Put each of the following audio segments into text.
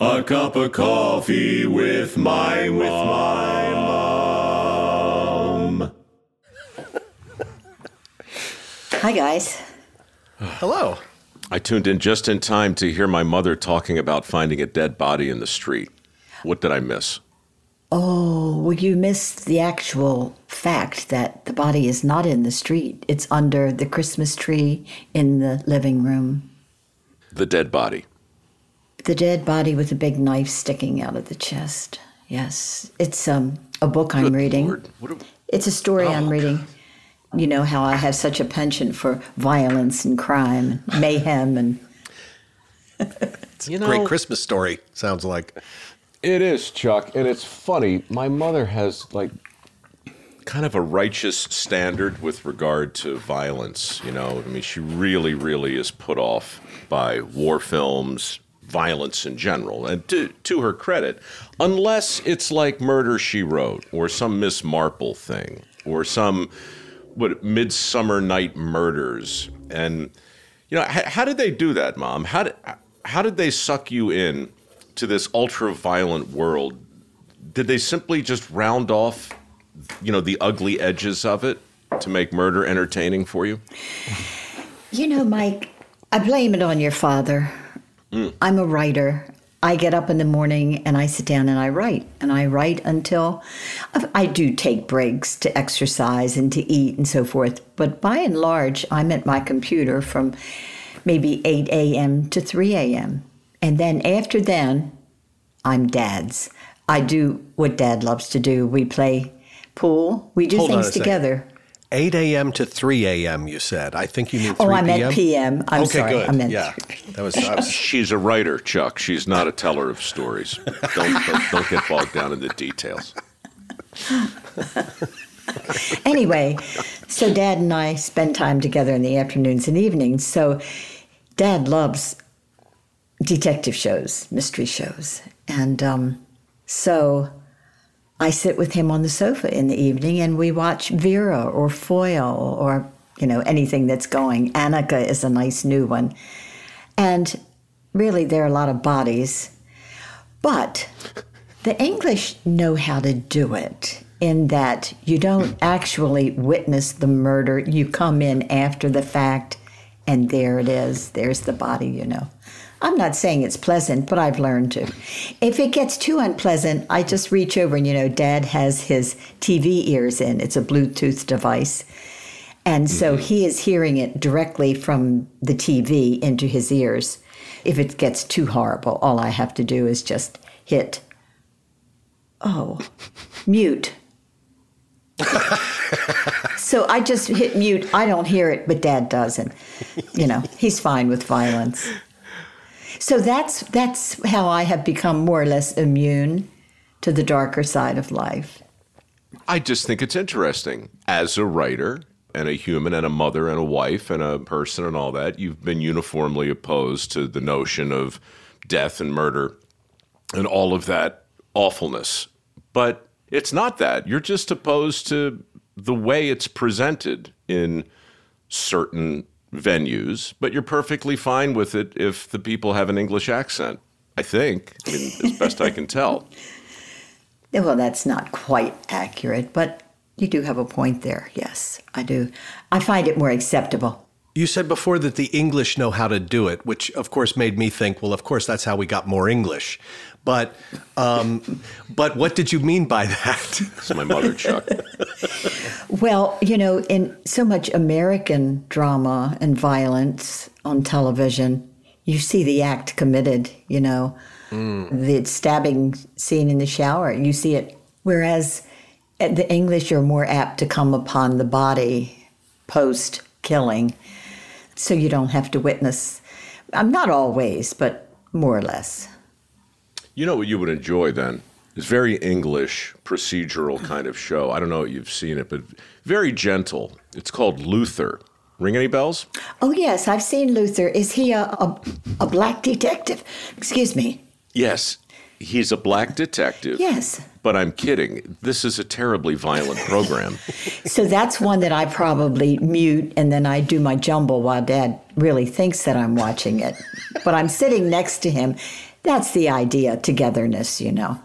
A cup of coffee with my with my mom. Hi, guys. Hello. I tuned in just in time to hear my mother talking about finding a dead body in the street. What did I miss? Oh, well, you missed the actual fact that the body is not in the street. It's under the Christmas tree in the living room. The dead body. The dead body with a big knife sticking out of the chest. Yes. It's um, a book I'm Good reading. Lord. What a- It's a story I'm Oh, reading. You know how I have such a penchant for violence and crime, and mayhem, and you know, Great Christmas story, sounds like. It is, Chuck, and it's funny. My mother has like kind of a righteous standard with regard to violence. You know, I mean, she really, really is put off by war films, violence in general. And to, to her credit, unless it's like Murder She Wrote or some Miss Marple thing or some what Midsummer Night Murders, and you know, how, how did they do that, Mom? How did how did they suck you in to this ultra violent world? Did they simply just round off, you know, the ugly edges of it to make murder entertaining for you? You know, Mike, I blame it on your father. I'm a writer. I get up in the morning and I sit down and I write. And I write until I do take breaks to exercise and to eat and so forth. But by and large, I'm at my computer from maybe 8 a.m. to 3 a.m. And then after then, I'm dad's. I do what dad loves to do. We play pool, we do Hold things together. second. Together. 8 a.m. to 3 a.m. You said. I think you mean 3 Oh, I p.m. meant PM. I'm okay, sorry. good. I meant yeah, that was. I was She's a writer, Chuck. She's not a teller of stories. Don't don't, don't get bogged down in the details. anyway, so dad and I spend time together in the afternoons and evenings. So dad loves detective shows, mystery shows. And um, so I sit with him on the sofa in the evening and we watch Vera or Foyle or, you know, anything that's going. Annika is a nice new one. And really, there are a lot of bodies. But the English know how to do it in that you don't actually witness the murder. You come in after the fact, and there it is. There's the body, you know. I'm not saying it's pleasant, but I've learned to. If it gets too unpleasant, I just reach over and, you know, dad has his TV ears in. It's a Bluetooth device. And so mm-hmm. he is hearing it directly from the TV into his ears. If it gets too horrible, all I have to do is just hit, oh, mute. so I just hit mute. I don't hear it, but dad does. And, you know, he's fine with violence. So that's, that's how I have become more or less immune to the darker side of life. I just think it's interesting. As a writer and a human and a mother and a wife and a person and all that, you've been uniformly opposed to the notion of death and murder and all of that awfulness. But it's not that. You're just opposed to the way it's presented in certain venues, but you're perfectly fine with it if the people have an English accent. I think, I mean, as best I can tell. Well, that's not quite accurate, but you do have a point there. Yes, I do. I find it more acceptable. You said before that the English know how to do it, which of course made me think, well, of course that's how we got more English. But, um, but what did you mean by that? It's my mother, Chuck. Well, you know, in so much American drama and violence on television, you see the act committed, you know, mm. the stabbing scene in the shower, you see it. Whereas the English are more apt to come upon the body post killing, so you don't have to witness. I'm not always, but more or less. You know what you would enjoy then? It's very English procedural kind of show. I don't know if you've seen it, but very gentle. It's called Luther. Ring any bells? Oh yes, I've seen Luther. Is he a a, a black detective? Excuse me. Yes. He's a black detective. Yes. But I'm kidding. This is a terribly violent program. So that's one that I probably mute and then I do my jumble while dad really thinks that I'm watching it. But I'm sitting next to him that's the idea togetherness, you know.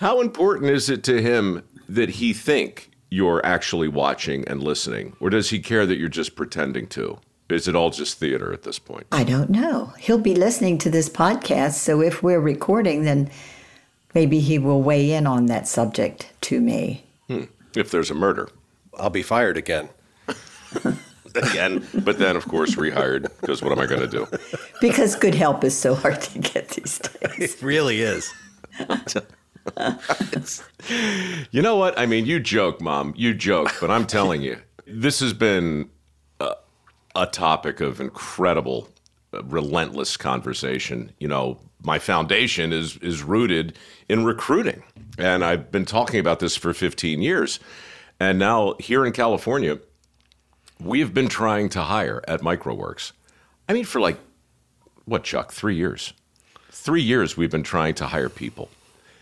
How important is it to him that he think you're actually watching and listening, or does he care that you're just pretending to? Is it all just theater at this point? I don't know. He'll be listening to this podcast, so if we're recording, then maybe he will weigh in on that subject to me. Hmm. If there's a murder. I'll be fired again. Again, but then of course rehired because what am I going to do? Because good help is so hard to get these days. It really is. You know what? I mean, you joke, mom. You joke, but I'm telling you, this has been a, a topic of incredible, uh, relentless conversation. You know, my foundation is is rooted in recruiting, and I've been talking about this for 15 years. And now here in California, we have been trying to hire at mikeroweWORKS. I mean, for like what, Chuck? Three years. Three years we've been trying to hire people.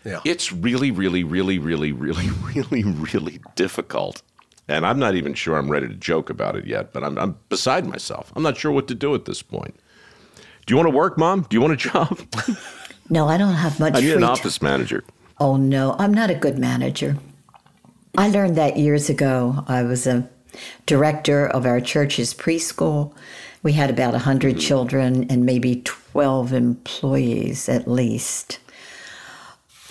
Yeah. It's really, really, really, really, really, really, really difficult. And I'm not even sure I'm ready to joke about it yet, but I'm, I'm beside myself. I'm not sure what to do at this point. Do you want to work, Mom? Do you want a job? No, I don't have much I need free an time. office manager. Oh no, I'm not a good manager. I learned that years ago. I was a director of our church's preschool. We had about 100 children and maybe 12 employees at least.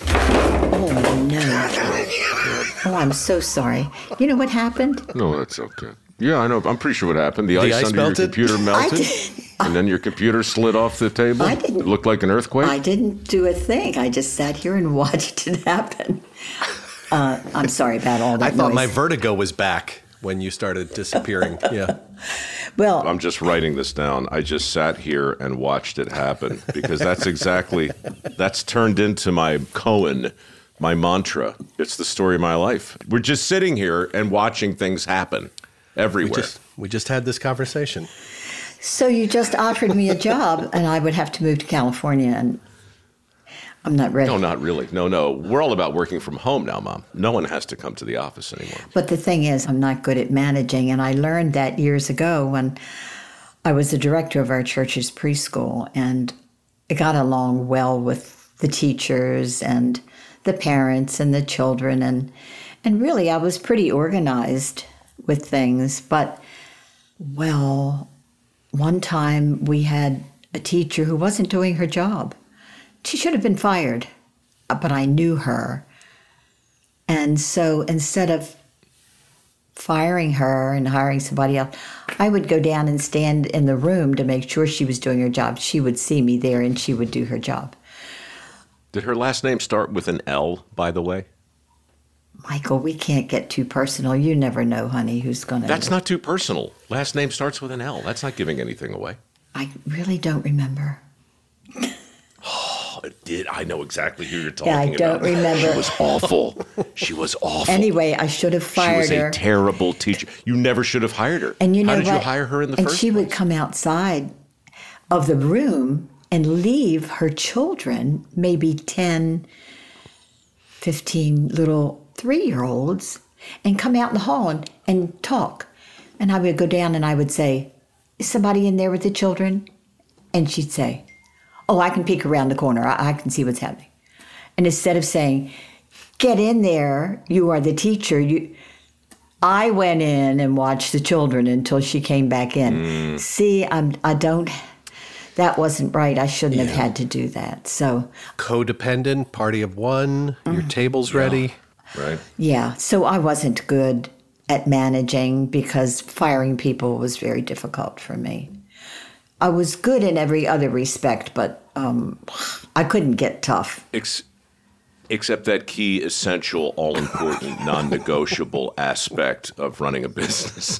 Oh no. Oh, I'm so sorry. You know what happened? No, that's okay. Yeah, I know. I'm pretty sure what happened. The, The ice, ice under melted? your computer melted, and then your computer slid off the table. I didn't- It looked like an earthquake. I didn't do a thing. I just sat here and watched it happen. Uh, I'm sorry about all that I thought noise. my vertigo was back when you started disappearing. Yeah. well, I'm just writing this down. I just sat here and watched it happen because that's exactly that's turned into my koan, my mantra. It's the story of my life. We're just sitting here and watching things happen We everywhere. just we just had this conversation. So you just offered me a job, and I would have to move to California, and I'm not ready. no, not really. No, no. We're all about working from home now, Mom. No one has to come to the office anymore. But the thing is, I'm not good at managing, and I learned that years ago when I was the director of our church's preschool, and I got along well with the teachers and the parents and the children, and and really I was pretty organized with things. But well, one time we had a teacher who wasn't doing her job. She should have been fired, uh, but I knew her. And so instead of firing her and hiring somebody else, I would go down and stand in the room to make sure she was doing her job. She would see me there and she would do her job. Did her last name start with an L, by the way? Michael, we can't get too personal. You never know, honey, who's going to. That's not too personal. Last name starts with an L. That's not giving anything away. I really don't remember. Did. I know exactly who you're talking about? Yeah, I about. don't remember. She was awful. she was awful. Anyway, I should have fired her. she was a terrible teacher. You never should have hired her. And you know how did what? you hire her in the and first she place? would come outside of the room and leave her children, maybe 10, 15 little three year olds, and come out in the hall and, and talk. And I would go down and I would say, Is somebody in there with the children? And she'd say, Oh, I can peek around the corner. I, I can see what's happening. And instead of saying, Get in there, you are the teacher, you I went in and watched the children until she came back in. Mm. See, I'm I don't that wasn't right. I shouldn't have had to do that. So, Codependent, party of one, your table's ready. right? yeah, so I wasn't good at managing because firing people was very difficult for me. I was good in every other respect, but um, I couldn't get tough. Ex- except that key, essential, all important, non negotiable aspect of running a business.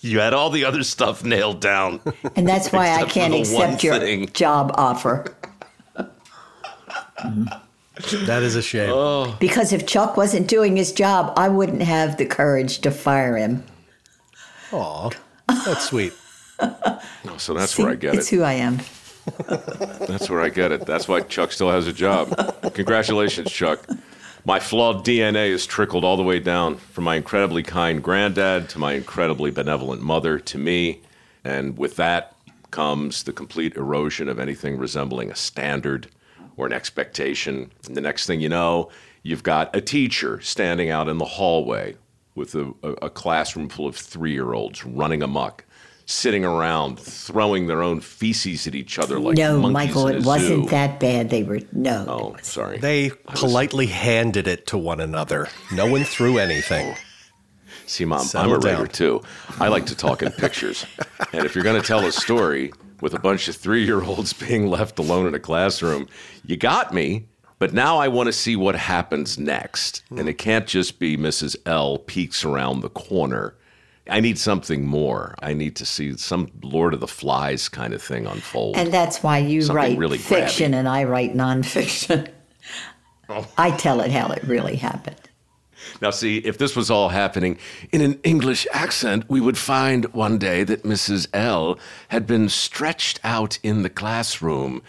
You had all the other stuff nailed down. And that's why I can't the one accept your thing. job offer. That is a shame. Oh. Because if Chuck wasn't doing his job, I wouldn't have the courage to fire him. Aw, that's sweet. So that's See, where I get it's it. who I am. That's where I get it. That's why Chuck still has a job. Congratulations, Chuck. My flawed DNA is trickled all the way down from my incredibly kind granddad to my incredibly benevolent mother to me. And with that comes the complete erosion of anything resembling a standard or an expectation. And the next thing you know, you've got a teacher standing out in the hallway with a, a classroom full of three year olds running amok, sitting around, throwing their own feces at each other like no, monkeys Michael, in a it wasn't zoo. that bad. They were no. Oh, sorry. They politely handed it to one another. No one threw anything. See, Mom, Settle I'm a writer down. too. I like to talk in pictures. And if you're going to tell a story with a bunch of three year olds being left alone in a classroom, you got me. But now I want to see what happens next. And hmm. it can't just be Mrs. L peeks around the corner. I need something more. I need to see some Lord of the Flies kind of thing unfold. And that's why you Something write really fiction grabby. and I write nonfiction. Oh. I tell it how it really happened. Now, see, if this was all happening in an English accent, we would find one day that Mrs. L had been stretched out in the classroom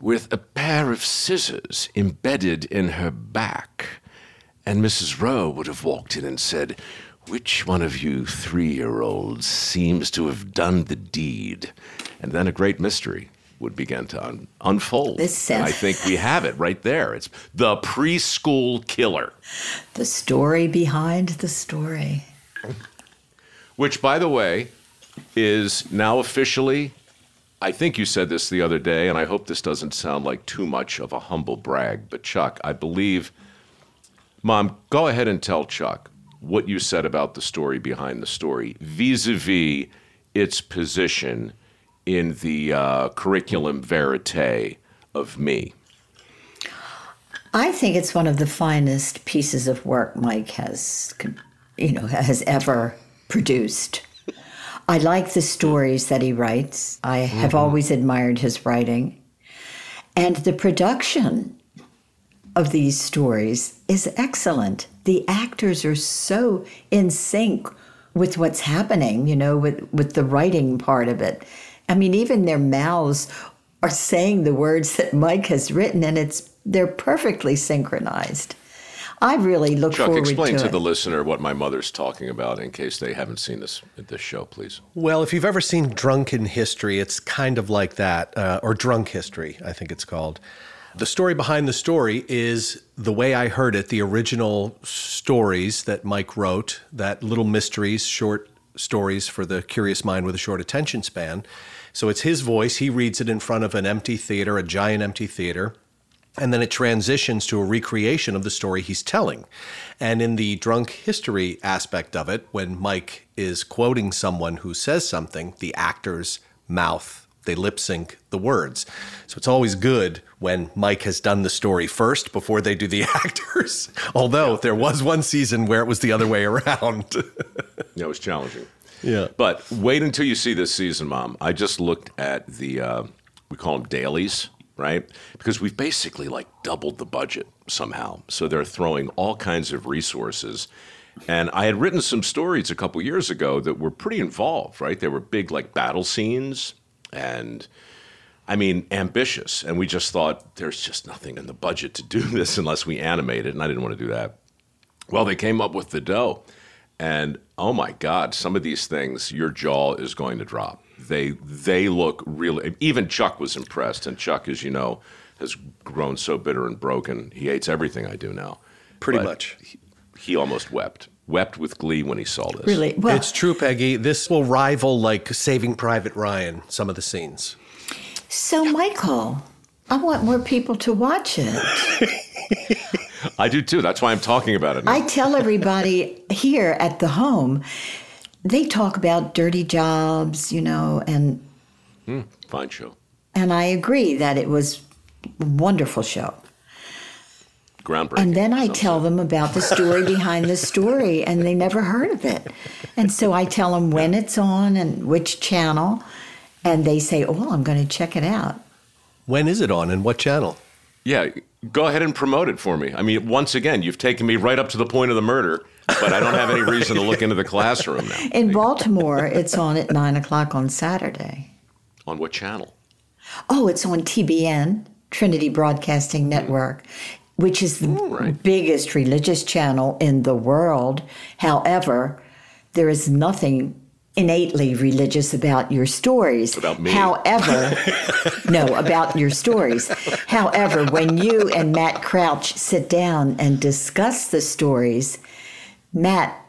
with a pair of scissors embedded in her back. And Mrs. Rowe would have walked in and said, Which one of you three year olds seems to have done the deed? And then a great mystery would begin to un- unfold. This And I think we have it right there. It's the preschool killer. The story behind the story. which, by the way, is now officially. I think you said this the other day, and I hope this doesn't sound like too much of a humble brag, but Chuck, I believe. Mom, go ahead and tell Chuck what you said about the story behind the story vis a vis its position in the uh, curriculum verite of me. I think it's one of the finest pieces of work Mike has, you know, has ever produced. I like the stories that he writes. I have always admired his writing. And the production of these stories is excellent. The actors are so in sync with what's happening, you know, with, with the writing part of it. I mean, even their mouths are saying the words that Mike has written, and it's they're perfectly synchronized. I really look Chuck, forward explain to, to it. the listener what my mother's talking about in case they haven't seen this this show, please. Well, if you've ever seen Drunken History, it's kind of like that, uh, or Drunk History, I think it's called. The story behind the story is the way I heard it, the original stories that Mike wrote, that little mysteries, short stories for the curious mind with a short attention span. So it's his voice. He reads it in front of an empty theater, a giant empty theater. And then it transitions to a recreation of the story he's telling. And in the drunk history aspect of it, when Mike is quoting someone who says something, the actor's mouth, they lip sync the words. So it's always good when Mike has done the story first before they do the actors. Although there was one season where it was the other way around. Yeah, it was challenging. Yeah. But wait until you see this season, Mom. I just looked at the, uh, we call them dailies, right? Because we've basically like doubled the budget somehow. So they're throwing all kinds of resources. And I had written some stories a couple years ago that were pretty involved, right? They were big, like battle scenes and, I mean, ambitious. And we just thought there's just nothing in the budget to do this unless we animate it. And I didn't want to do that. Well, they came up with the dough. And oh my God, some of these things, your jaw is going to drop. They they look really. Even Chuck was impressed, and Chuck, as you know, has grown so bitter and broken. He hates everything I do now. Pretty But much. He, he almost wept, wept with glee when he saw this. really well. it's true, Peggy. This will rival like Saving Private Ryan, some of the scenes. So, Michael, I want more people to watch it. I do too. That's why I'm talking about it. Now. I tell everybody here at the home, they talk about dirty jobs, you know, and hmm, Fine show, and I agree that it was a wonderful show. groundbreaking. And then I Some tell them about the story behind the story, and they never heard of it. And so I tell them when it's on and which channel, and they say, "Oh, I'm going to check it out." When is it on and what channel? Yeah, go ahead and promote it for me. I mean, once again, you've taken me right up to the point of the murder, but I don't have any reason to look into the classroom now. In Baltimore, it's on at nine o'clock on Saturday. On what channel? Oh, it's on TBN, Trinity Broadcasting Network, which is the right. biggest religious channel in the world. However, there is nothing innately religious about your stories. About me. However, no, about your stories. However, when you and Matt Crouch sit down and discuss the stories, Matt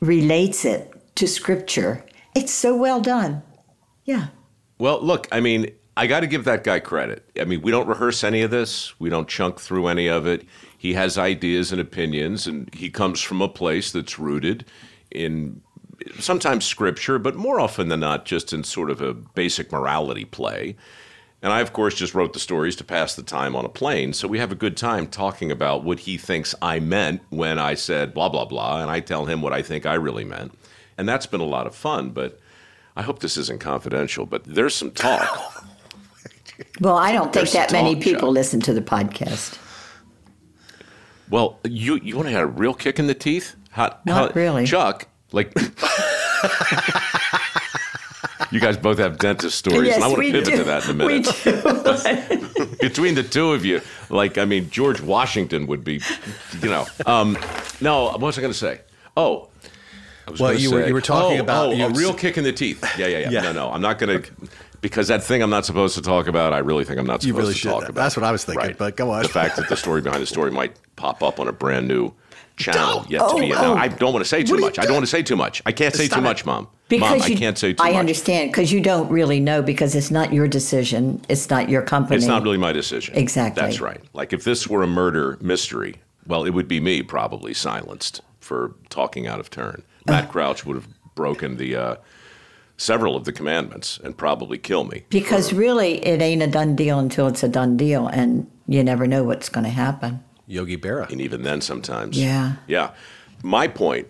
relates it to scripture. It's so well done. Yeah. Well, look, I mean, I got to give that guy credit. I mean, we don't rehearse any of this, we don't chunk through any of it. He has ideas and opinions, and he comes from a place that's rooted in sometimes scripture, but more often than not, just in sort of a basic morality play. And I, of course, just wrote the stories to pass the time on a plane. So we have a good time talking about what he thinks I meant when I said blah, blah, blah. And I tell him what I think I really meant. And that's been a lot of fun. But I hope this isn't confidential, but there's some talk. Well, I don't think that many people Chuck. listen to the podcast. Well, you you want to have a real kick in the teeth? How, Not how- really. Chuck. Like, you guys both have dentist stories. and I want to we pivot do. to that in a We minute. do. Between the two of you, like, I mean, George Washington would be, you know. Um, no, what was I going to say? Oh. I was Well, gonna you were- you were talking oh, about- oh, you- a real kick in the teeth. Yeah, yeah, yeah. Yeah. No, no, I'm not going to because that thing I'm not supposed to talk about. I really think I'm not You really to should. talk about. That's what I was thinking, Right. but go on. The fact that the story behind the story might pop up on a brand new channel Don't- yet to be. oh, announced. oh. I don't want to say too What much. I don't want to say too much. I can't say Stop too it. much, mom. Because mom, you, I can't say too I much. understand because you don't really know because it's not your decision. It's not your company. It's not really my decision. Exactly. That's right. Like if this were a murder mystery, well, it would be me probably silenced for talking out of turn. Matt Crouch would have broken the uh, several of the commandments and probably kill me. Because really, it ain't a done deal until it's a done deal, and you never know what's going to happen. Yogi Berra. and even then sometimes. Yeah. Yeah. My point,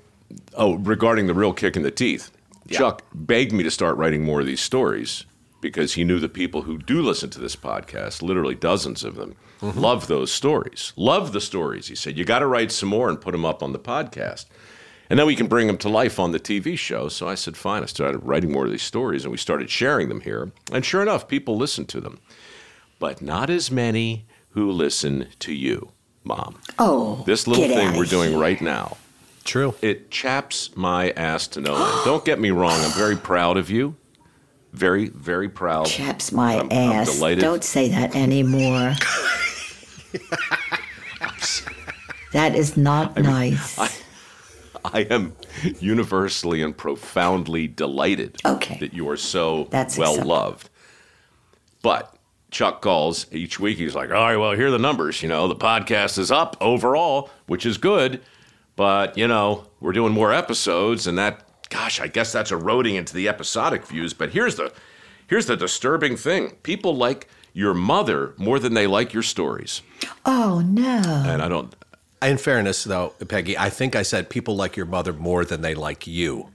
oh, regarding the real kick in the teeth, Chuck begged me to start writing more of these stories because he knew the people who do listen to this podcast, literally dozens of them, mm-hmm. love those stories. Love the stories. He said, You got to write some more and put them up on the podcast. And then we can bring them to life on the TV show. So I said, Fine. I started writing more of these stories and we started sharing them here. And sure enough, people listen to them. But not as many who listen to you, Mom. Oh, This little get thing we're doing here. right now, True. it chaps my ass to no end. Don't get me wrong, I'm very proud of you. Very, very proud. Chaps my I'm- I'm ass. delighted. Don't say that anymore. that is not nice. I am universally and profoundly delighted Okay. that you are so That's well acceptable. loved. But Chuck calls each week. He's like, all right, well, here are the numbers. You know, the podcast is up overall, which is good. But, you know, we're doing more episodes, and that, gosh, I guess that's eroding into the episodic views. But here's the, here's the disturbing thing people like your mother more than they like your stories. oh no. And I don't, In fairness, though, Peggy, I think I said people like your mother more than they like you.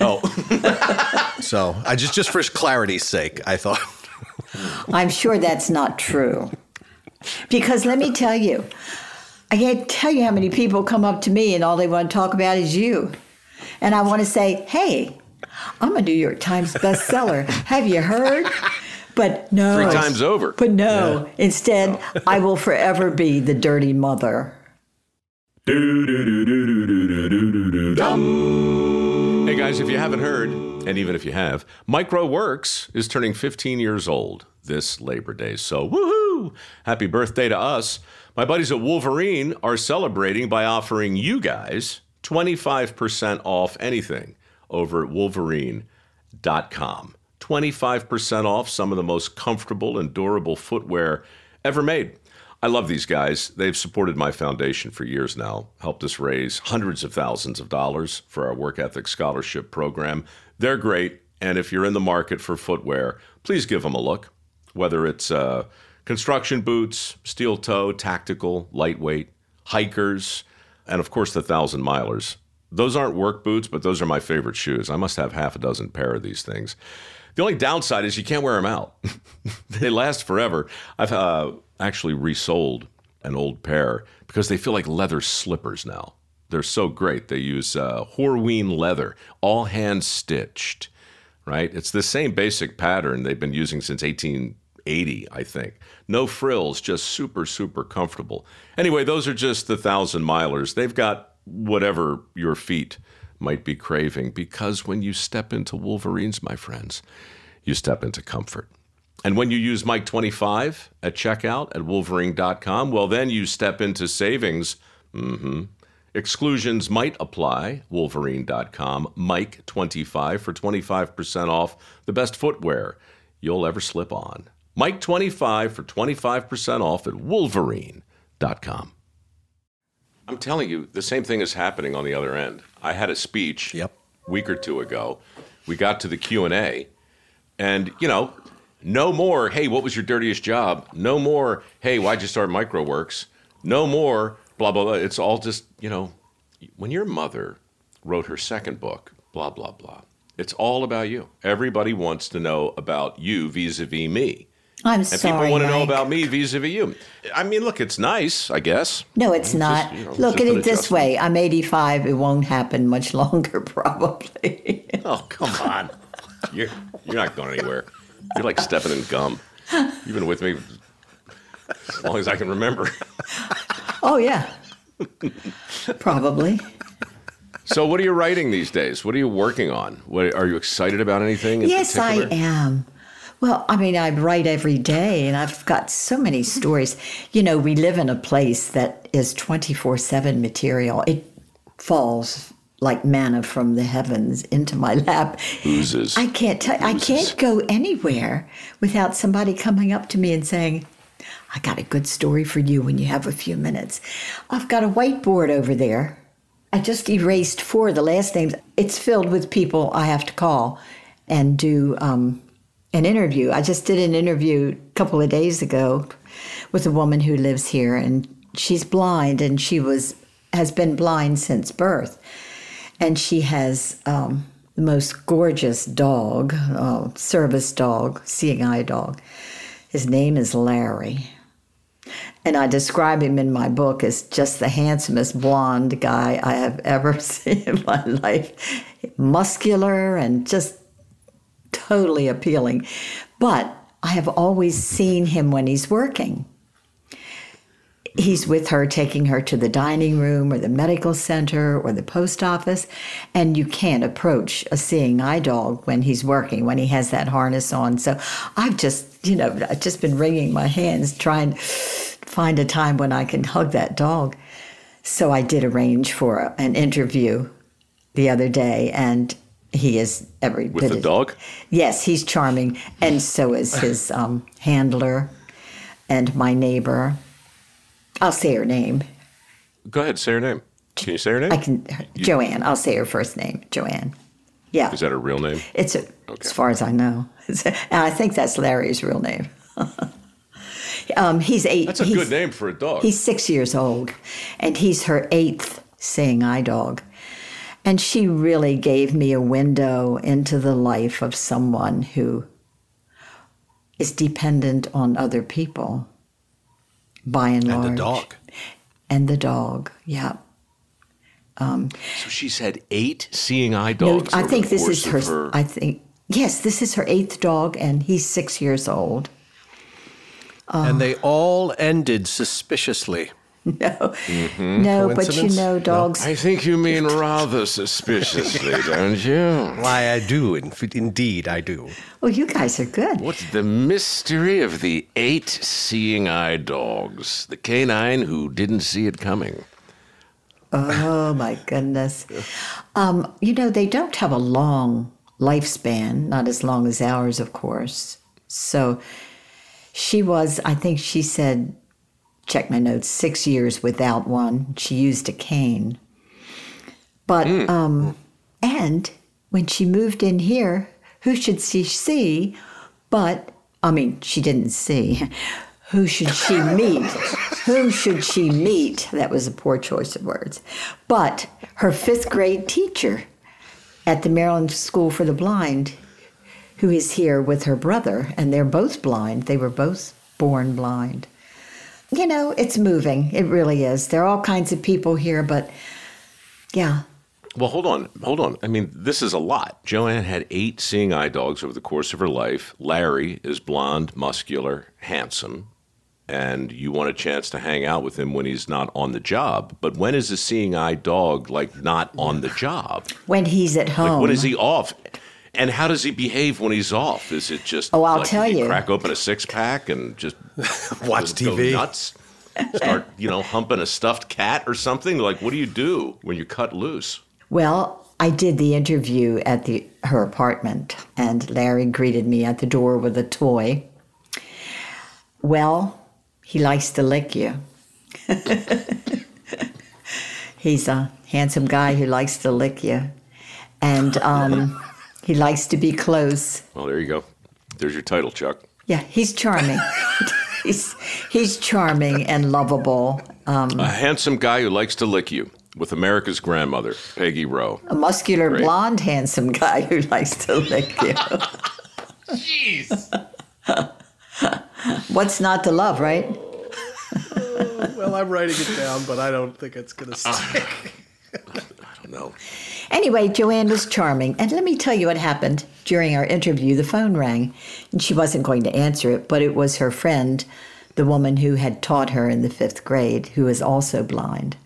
oh, So I just just for clarity's sake, I thought. I'm sure that's not true. Because let me tell you, I can't tell you how many people come up to me and all they want to talk about is you. And I want to say, hey, I'm a New York Times bestseller. Have you heard? But no. Three times over. But no. Instead, I will forever be the dirty mother. Hey guys, if you haven't heard, and even if you have, mikeroweWORKS is turning 15 years old this Labor Day. So, woohoo! Happy birthday to us. My buddies at Wolverine are celebrating by offering you guys 25% off anything over at wolverine.com. 25% off some of the most comfortable and durable footwear ever made. I love these guys. They've supported my foundation for years now, helped us raise hundreds of thousands of dollars for our work ethic scholarship program. They're great. And if you're in the market for footwear, please give them a look. Whether it's uh, construction boots, steel toe, tactical, lightweight, hikers, and of course the thousand milers. Those aren't work boots, but those are my favorite shoes. I must have half a dozen pair of these things. The only downside is you can't wear them out. they last forever. I've uh, actually resold an old pair because they feel like leather slippers now. They're so great. They use uh, Horween leather, all hand stitched, right? It's the same basic pattern they've been using since 1880, I think. No frills, just super, super comfortable. Anyway, those are just the thousand milers. They've got whatever your feet might be craving. Because when you step into Wolverines, my friends, you step into comfort. And when you use Mike25 at checkout at wolverine.com, well, then you step into savings. Mm-hmm. Exclusions might apply. Wolverine.com, Mike25 for 25% off the best footwear you'll ever slip on. Mike25 for 25% off at Wolverine.com. I'm telling you, the same thing is happening on the other end. I had a speech Yep. a week or two ago. We got to the Q&A, and, you know, no more, hey, what was your dirtiest job? No more, hey, why'd you start mikeroweWORKS? No more, blah, blah, blah. It's all just, you know, when your mother wrote her second book, blah, blah, blah, it's all about you. Everybody wants to know about you vis a vis me. I'm And sorry. And people want to know about me vis a vis you. I mean, look, it's nice, I guess. No, it's not. you know, Look at it this way. I'm 85. It won't happen much longer, probably. Oh, come on. you're, you're not going anywhere. You're like stepping in gum. You've been with me as long as I can remember. oh, yeah. probably. So, what are you writing these days? What are you working on? What, are you excited about anything? In Yes, I am. Well, I mean, I write every day and I've got so many stories. You know, we live in a place that is 24 7 material. It falls like manna from the heavens into my lap. Oozes. I can't tell, I can't go anywhere without somebody coming up to me and saying, I got a good story for you when you have a few minutes. I've got a whiteboard over there. I just erased four of the last names. It's filled with people I have to call and do um, an interview. I just did an interview a couple of days ago with a woman who lives here, and she's blind, and she was has been blind since birth, and she has um, the most gorgeous dog, uh, service dog, seeing eye dog. His name is Larry. And I describe him in my book as just the handsomest blonde guy I have ever seen in my life. Muscular and just totally appealing. But I have always seen him when he's working. He's with her, taking her to the dining room or the medical center or the post office. And you can't approach a seeing eye dog when he's working, when he has that harness on. So I've just, you know, I've just been wringing my hands trying to find a time when I can hug that dog. So I did arrange for an interview the other day, and he is every With bit the dog? Yes, he's charming, and so is his um, handler and my neighbor. I'll say her name. Go ahead, say her name. Can you say her name? I can Joanne. I'll say her first name, Joanne. Yeah, Is that her real name? it's a, as far as I know, and I think that's Larry's real name. um, he's eight. That's a he's- good name for a dog. He's six years old, and he's her eighth seeing eye dog. And she really gave me a window into the life of someone who is dependent on other people, by and, And large. a dog. And the dog, yeah. Um, so she's had eight seeing eye No, dogs. I think this is her, her. I think, yes, this is her eighth dog, and he's six years old. And they all ended suspiciously. No, no, but you Coincidence? know, No. dogs. I think you mean rather suspiciously, don't you? Why, I do. In- Indeed, I do. Oh, you guys are good. What's the mystery of the eight seeing eye dogs? The canine who didn't see it coming. Oh my goodness. Um, you know, they don't have a long lifespan, not as long as ours, of course. So she was, I think she said, check my notes, six years without one. She used a cane. But, um, and when she moved in here, who should she see but, I mean, she didn't see. Who should she meet? Who should she meet? That was a poor choice of words. But her fifth grade teacher at the Maryland School for the Blind, who is here with her brother, and they're both blind. They were both born blind. You know, it's moving. It really is. There are all kinds of people here, but yeah, Well, hold on, hold on. I mean, this is a lot. Joanne had eight seeing eye dogs over the course of her life. Larry is blonde, muscular, handsome. and you want a chance to hang out with him when he's not on the job. But when is a seeing eye dog like not on the job? When he's at home. Like when is he off? And how does he behave when he's off? Is it just Oh, I'll like, tell you. crack open a six pack and just Watch go TV. nuts? Start, you know, humping a stuffed cat or something? Like, what do you do when you cut loose? Well, I did the interview at the her apartment, and Larry greeted me at the door with a toy. Well, he likes to lick you. He's a handsome guy who likes to lick you, and um, he likes to be close. Well, there you go. There's your title, Chuck. Yeah, he's charming. he's he's charming and lovable. Um, A handsome guy who likes to lick you with America's grandmother, Peggy Rowe. a muscular, Great. blonde, handsome guy who likes to lick you. Jeez. What's not to love, right? Well, I'm writing it down, but I don't think it's going to stick. I don't know. Anyway, Joanne was charming. And let me tell you what happened during our interview. The phone rang, and she wasn't going to answer it, but it was her friend, the woman who had taught her in the fifth grade, who is also blind.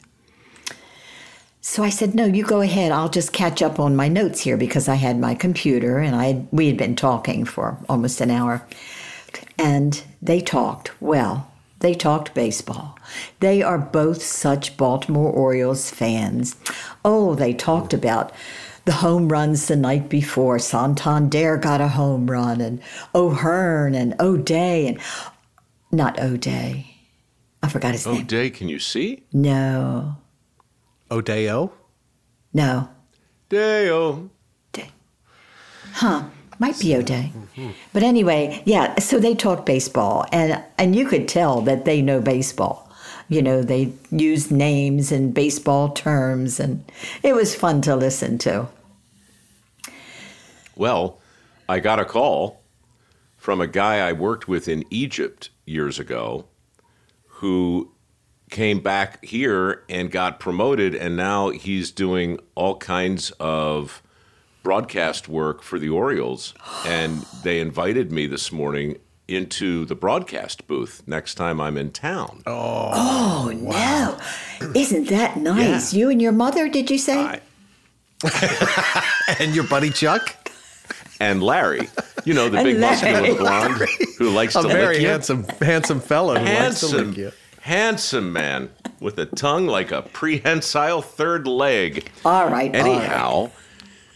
So I said, "No, you go ahead. I'll just catch up on my notes here because I had my computer and I we had been talking for almost an hour." And they talked. Well, they talked baseball. They are both such Baltimore Orioles fans. Oh, they talked about the home runs the night before. Santander got a home run, and O'Hearn and O'Day, and not O'Day. I forgot his Oh, name. Day, can you see? No, Odeo? no. Day-o. Day. Huh. Might be O'Day. Mm-hmm. But anyway, yeah, so they talk baseball and and you could tell that they know baseball. You know, they use names and baseball terms and it was fun to listen to. Well, I got a call from a guy I worked with in Egypt years ago who came back here and got promoted, and now he's doing all kinds of broadcast work for the Orioles. And they invited me this morning into the broadcast booth next time I'm in town. Oh, oh no. Isn't that nice? Yeah. You and your mother, did you say? I- And your buddy Chuck? and Larry, you know, the And big muscular Larry. blonde who likes A to very lick you. handsome, handsome fellow who likes to handsome, lick you. handsome man with a tongue like a prehensile third leg. all right. all right.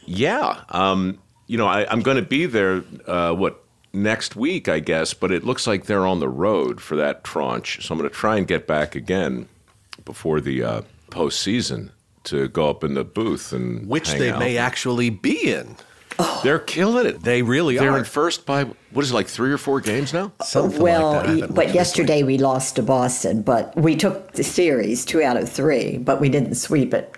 Yeah, um, you know, I, I'm going to be there. Uh, what next week, I guess, but it looks like they're on the road for that tranche. So I'm going to try and get back again before the uh, postseason to go up in the booth and Which they out. may actually be in. They're killing it. They really are. They're are. in first by what is it like three or four games now? Something well, like that. I y- but yesterday we lost to Boston, but we took the series two out of three, but we didn't sweep it.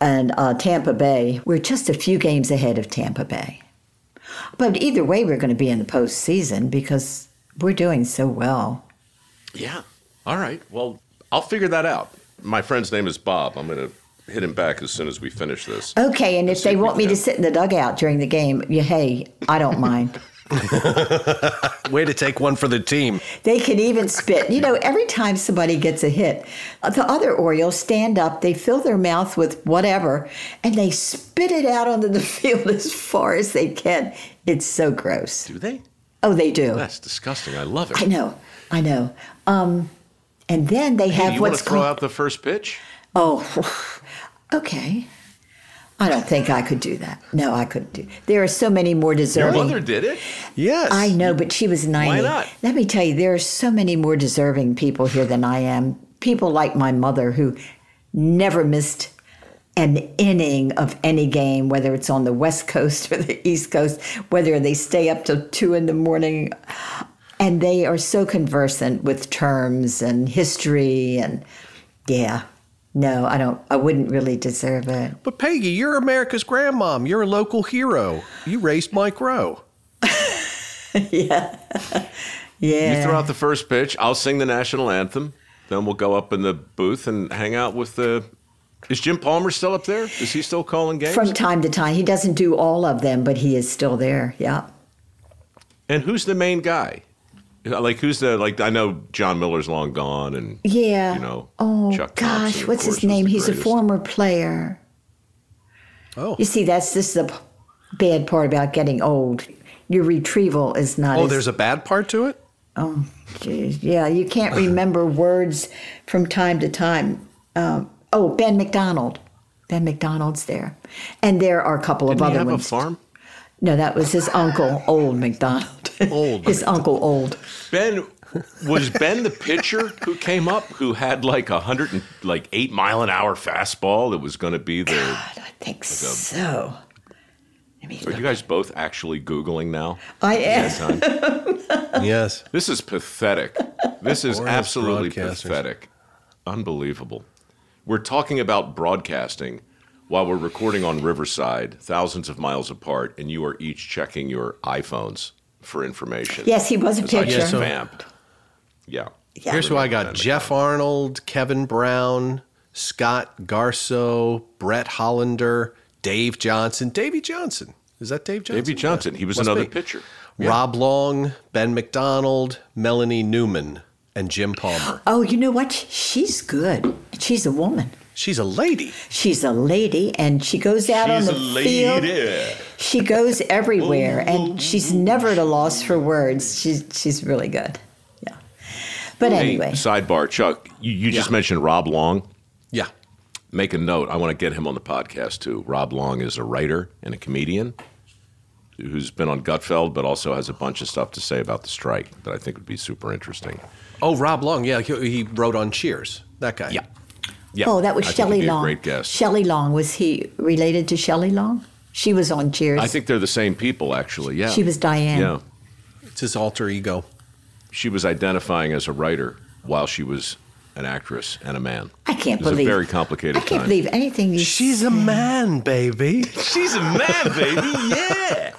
And uh, Tampa Bay, we're just a few games ahead of Tampa Bay. But either way, we're going to be in the postseason because we're doing so well. Yeah. All right. Well, I'll figure that out. My friend's name is Bob. I'm going to hit him back as soon as we finish this. Okay, and if they want me to sit in the dugout during the game, yeah, hey, I don't mind. Way to take one for the team. They can even spit. You know, every time somebody gets a hit, the other Orioles stand up, they fill their mouth with whatever, and they spit it out onto the field as far as they can. It's so gross. Do they? Oh, they do. That's disgusting. I love it. I know. I know. Um, and then they Hey, have you want what's to throw out the first pitch? Oh, okay. I don't think I could do that. No, I couldn't do. There are so many more deserving. Your deserving. mother did it. Yes. I know, but she was 90. Why not? Let me tell you, there are so many more deserving people here than I am. People like my mother who never missed an inning of any game, whether it's on the West Coast or the East Coast, whether they stay up till two in the morning. And they are so conversant with terms and history and yeah. No, I don't I wouldn't really deserve it. But Peggy, you're America's grandmom. You're a local hero. You raised Mike Rowe. yeah. Yeah. You Yeah. throw out the first pitch. I'll sing the national anthem. Then we'll go up in the booth and hang out with the. Is Jim Palmer still up there? Is he still calling games? From time to time. He doesn't do all of them, but he is still there. Yeah. and who's the main guy? Like who's the like? I know Jon Miller's long gone, and Yeah. you know. Oh Chuck gosh, Thompson, what's course, his name? the He's a former player. Oh. You see, that's this is the bad part about getting old. Your retrieval is not. Oh, as, there's a bad part to it? Oh, geez. yeah. You can't remember words from time to time. Um, oh, Ben McDonald. Ben McDonald's there, and there are a couple Didn't of he other have a ones. farm? No, that was his uncle, Old McDonald. Old his uncle, Old. Ben was Ben the pitcher who came up who had like a hundred and like eight mile an hour fastball that was going to be the. I think so. Let me Are look. you guys both actually googling now? I am. Yes. This is pathetic. This is Glorious absolutely pathetic. Unbelievable. We're talking about broadcasting while we're recording on Riverside, thousands of miles apart, and you are each checking your iPhones for information. Yes, he was a As I pitcher. just so- vamped. Yeah. Yeah. Here's who I got Jeff Arnold, Kevin Brown, Scott Garceau, Brett Hollander, Dave Johnson. Davy Johnson. Is that Dave Johnson? Davy Johnson. He was Must another be. pitcher. Rob Long, Ben McDonald, Melanie Newman, and Jim Palmer. Oh, you know what? She's good. She's a woman. She's a lady. She's a lady, and she goes out on the field. She goes everywhere, oh, and oh, she's oh, never at a loss for words. She's she's really good. Yeah. But Hey, anyway, sidebar, Chuck, you, you just mentioned Rob Long. Yeah. Make a note. I want to get him on the podcast too. Rob Long is a writer and a comedian who's been on Gutfeld, but also has a bunch of stuff to say about the strike that I think would be super interesting. Oh, Rob Long. Yeah, he, he wrote on Cheers. That guy. Yeah. Yeah. oh, that was I Shelley Long. Great guest. Shelley Long was he related to Shelley Long? She was on Cheers. I think they're the same people, actually. Yeah. She was Diane. Yeah. It's his alter ego. She was identifying as a writer while she was an actress and a man. I can't It was believe a very complicated I can't time. believe anything you. She's a man, baby. She's a man, baby. Yeah.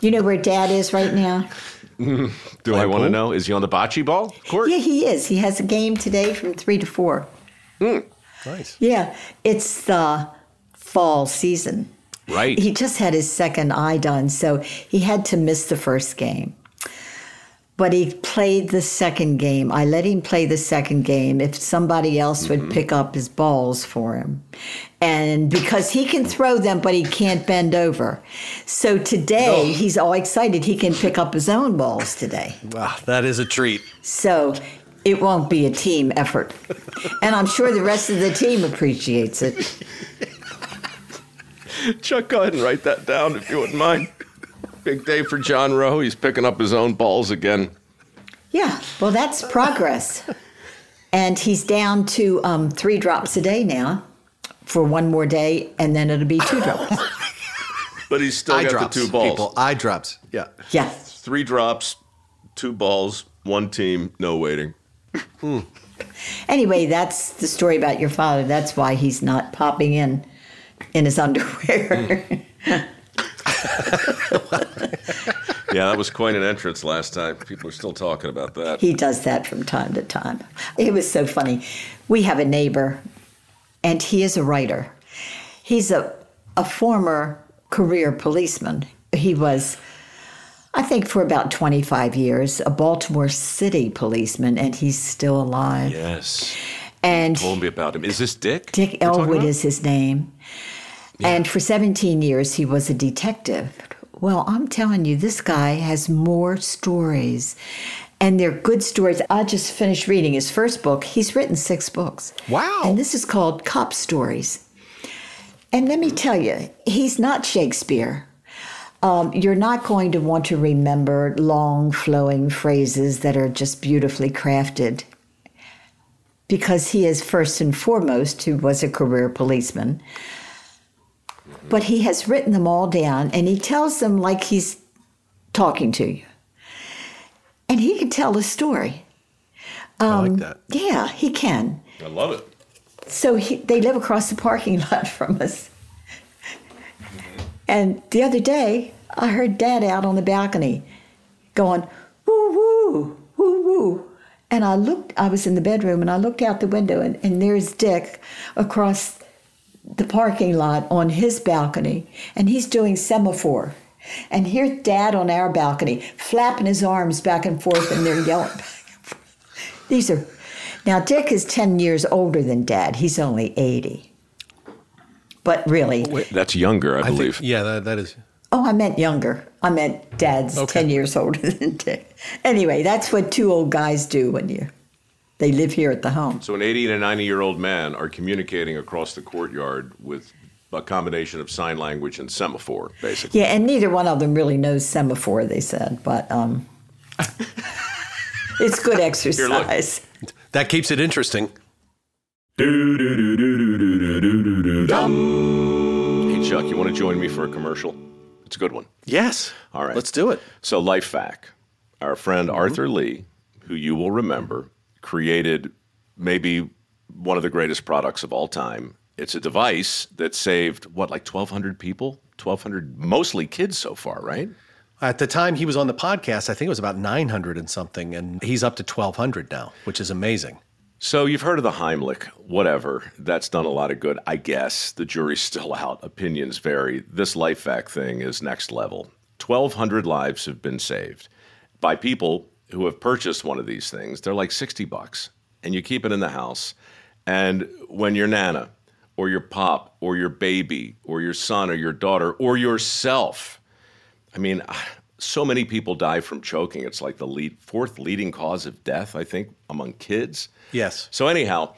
You know where Dad is right now? Do I want to know? Is he on the bocce ball court? Yeah, he is. He has a game today from three to four. Hmm. Nice. Yeah, it's the fall season. Right. He just had his second eye done, so he had to miss the first game. But he played the second game. I let him play the second game if somebody else would Mm-hmm. pick up his balls for him. And because he can throw them, but he can't bend over. So today, he's all excited he can pick up his own balls today. Wow, that is a treat. So it won't be a team effort. And I'm sure the rest of the team appreciates it. Chuck, go ahead and write that down if you wouldn't mind. Big day for John Rowe. He's picking up his own balls again. Yeah, well, that's progress. And he's down to um, three drops a day now for one more day, and then it'll be two drops. But he's still eye got drops. the two balls. People, eye drops. Yeah. Yeah. Three drops, two balls, one team, no waiting. Anyway, that's the story about your father. That's why he's not popping in in his underwear. Yeah, that was quite an entrance last time. People are still talking about that. he does that from time to time. It was so funny. We have a neighbor, and he is a writer. He's a, a former career policeman. He was, I think, for about 25 years, a Baltimore City policeman, and he's still alive. Yes. And Told me about him. Is this Dick? Dick Elwood is his name. And for 17 years, he was a detective. Well, I'm telling you, this guy has more stories. And they're good stories. I just finished reading his first book. He's written six books. Wow. And this is called Cop Stories. And let me tell you, he's not Shakespeare. Um, you're not going to want to remember long, flowing phrases that are just beautifully crafted because he is first and foremost who was a career policeman. But he has written them all down and he tells them like he's talking to you. And he can tell a story. I Um, like that. Yeah, he can. I love it. So he, they live across the parking lot from us. And the other day, I heard Dad out on the balcony going, woo woo, woo woo. And I looked, I was in the bedroom and I looked out the window and, and there's Dick across the parking lot on his balcony and he's doing semaphore. And here's Dad on our balcony flapping his arms back and forth, and they're yelling. These are now Dick is ten years older than Dad. He's only eighty. But really, oh, That's younger, I I think- believe. yeah, that, that is. oh, I meant younger. I meant Dad's Okay. ten years older than Dick. Anyway, that's what two old guys do when you they live here at the home. So an 80 and a 90 year old man are communicating across the courtyard with a combination of sign language and semaphore, basically. Yeah, and neither one of them really knows semaphore, they said, but um, it's good exercise. Here, that keeps it interesting. Hey, Chuck, you want to join me for a commercial? It's a good one. Yes. All right. Let's do it. So, life fact. Our friend mm-hmm. Arthur Lee, who you will remember, created maybe one of the greatest products of all time. It's a device that saved, what, like 1,200 people? 1,200, mostly kids so far, right? At the time he was on the podcast, I think it was about 900 and something, and he's up to 1,200 now, which is amazing. So you've heard of the Heimlich, whatever. That's done a lot of good, I guess. The jury's still out. Opinions vary. This life LifeVac thing is next level. 1,200 lives have been saved by people who have purchased one of these things. They're like 60 bucks, and you keep it in the house. And when your nana, or your pop, or your baby, or your son, or your daughter, or yourself, I mean, so many people die from choking. It's like the lead, fourth leading cause of death, I think, among kids. Yes. So, anyhow,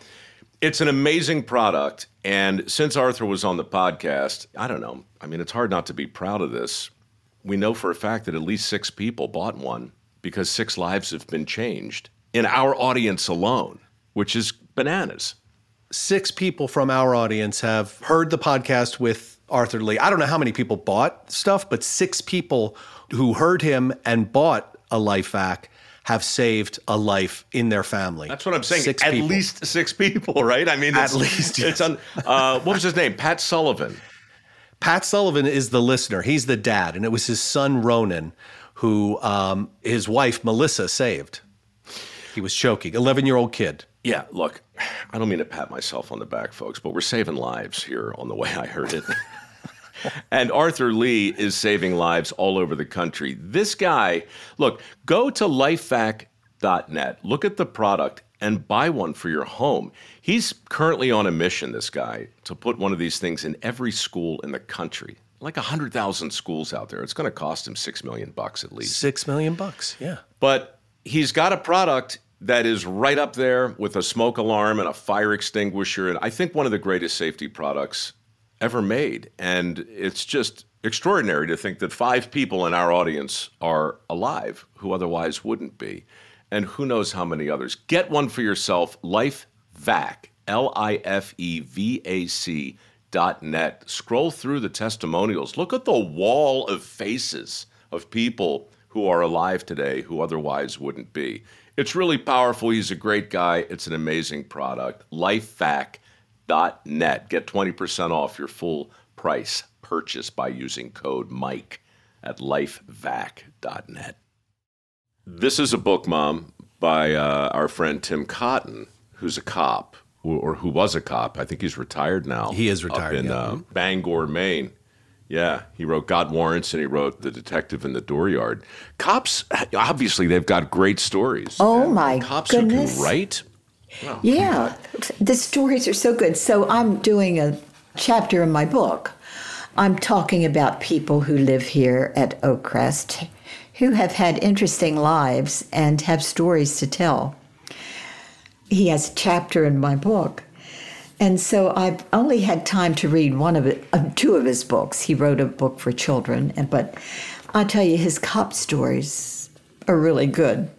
it's an amazing product. And since Arthur was on the podcast, I don't know. I mean, it's hard not to be proud of this. We know for a fact that at least six people bought one because six lives have been changed in our audience alone, which is bananas. Six people from our audience have heard the podcast with Arthur Lee. I don't know how many people bought stuff, but six people who heard him and bought a LifeVac have saved a life in their family. That's what I'm saying. Six At people. least six people, right? I mean, At least, It's on. Uh, what was his name? Pat Sullivan. Pat Sullivan is the listener. He's the dad, and it was his son Ronan who um, his wife Melissa saved. He was choking. Eleven-year-old kid. Yeah, look, I don't mean to pat myself on the back, folks, but we're saving lives here on the way I heard it. and Arthur Lee is saving lives all over the country. This guy, look, go to lifevac.net, look at the product, and buy one for your home. He's currently on a mission, this guy, to put one of these things in every school in the country. Like 100,000 schools out there. It's going to cost him 6 million bucks at least. Six million bucks. Yeah. But he's got a product that is right up there with a smoke alarm and a fire extinguisher. And I think one of the greatest safety products ever made. And it's just extraordinary to think that five people in our audience are alive who otherwise wouldn't be. And who knows how many others. Get one for yourself, Life Vac, L I F E V A C net. Scroll through the testimonials. Look at the wall of faces of people who are alive today who otherwise wouldn't be. It's really powerful. He's a great guy. It's an amazing product. Lifevac.net. Get 20% off your full price purchase by using code MIKE at lifevac.net. This is a book, Mom, by uh, our friend Tim Cotton, who's a cop, or, or who was a cop. I think he's retired now. He is Up retired, in yeah. uh, Bangor, Maine. Yeah, he wrote Got Warrants and he wrote The Detective in the Dooryard. Cops, obviously, they've got great stories. Oh, And my cops goodness. who can write. Yeah, the stories are so good. So I'm doing a chapter in my book. I'm talking about people who live here at Oakcrest who have had interesting lives and have stories to tell. He has a chapter in my book. And so I've only had time to read one of it, uh, two of his books. He wrote a book for children, and but I tell you, his cop stories are really good.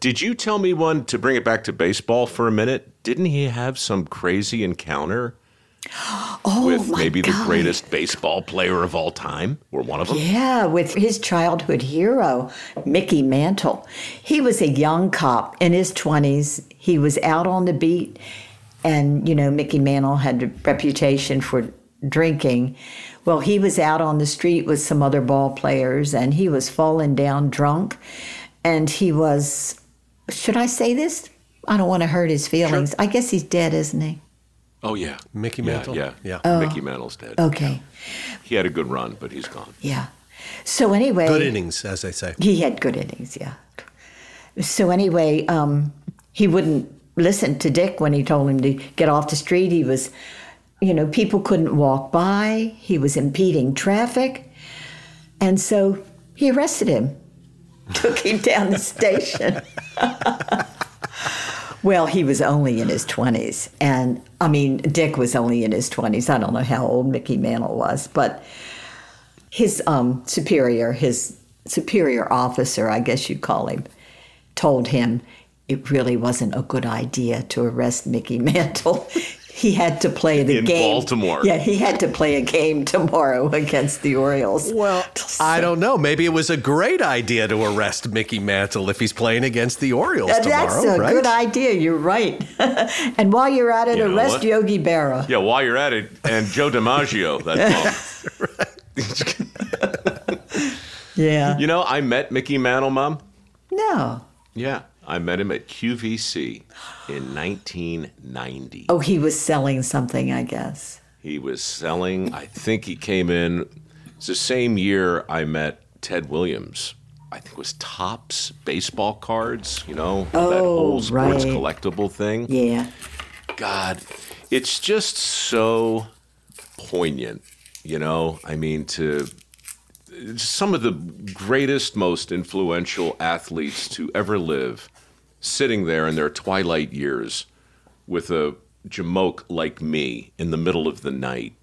Did you tell me one to bring it back to baseball for a minute? Didn't he have some crazy encounter Oh with maybe the greatest baseball player of all time, or one of them? Yeah, with his childhood hero, Mickey Mantle. He was a young cop in his 20s. He was out on the beat, and, you know, Mickey Mantle had a reputation for drinking. Well, he was out on the street with some other ball players, and he was falling down drunk. And he was, should I say this? I don't want to hurt his feelings. I guess he's dead, isn't he? Oh yeah, Mickey Yeah, Mantle? Yeah, Yeah. Oh. Mickey Mantle's dead. Okay. He had a good run, but he's gone. Yeah. So anyway, Good innings, as they say. He had good innings, yeah. So anyway, um, he wouldn't listen to Dick when he told him to get off the street. He was, you know, people couldn't walk by. He was impeding traffic, and so he arrested him, took him down the station. well, he was only in his twenties, and I mean, Dick was only in his twenties. I don't know how old Mickey Mantle was, but his um, superior, his superior officer, I guess you'd call him, told him it really wasn't a good idea to arrest Mickey Mantle. He had to play the In game. Baltimore. Yeah, he had to play a game tomorrow against the Orioles. Well, I don't know. Maybe it was a great idea to arrest Mickey Mantle if he's playing against the Orioles Uh, tomorrow, That's a right? good idea. You're right. and while you're at it, You arrest? Yogi Berra. Yeah, while you're at it, and Joe DiMaggio, That's bum. Yeah. You know, I met Mickey Mantle, Mom. No. Yeah, I met him at QVC in 1990. Oh, he was selling something, I guess. He was selling, I think he came in, it's the same year I met Ted Williams. I think it was Topps baseball cards, you know, that Oh, old sports right. collectible thing. Yeah. God, it's just so poignant, you know? I mean, to some of the greatest, most influential athletes to ever live sitting there in their twilight years with a jamoke like me in the middle of the night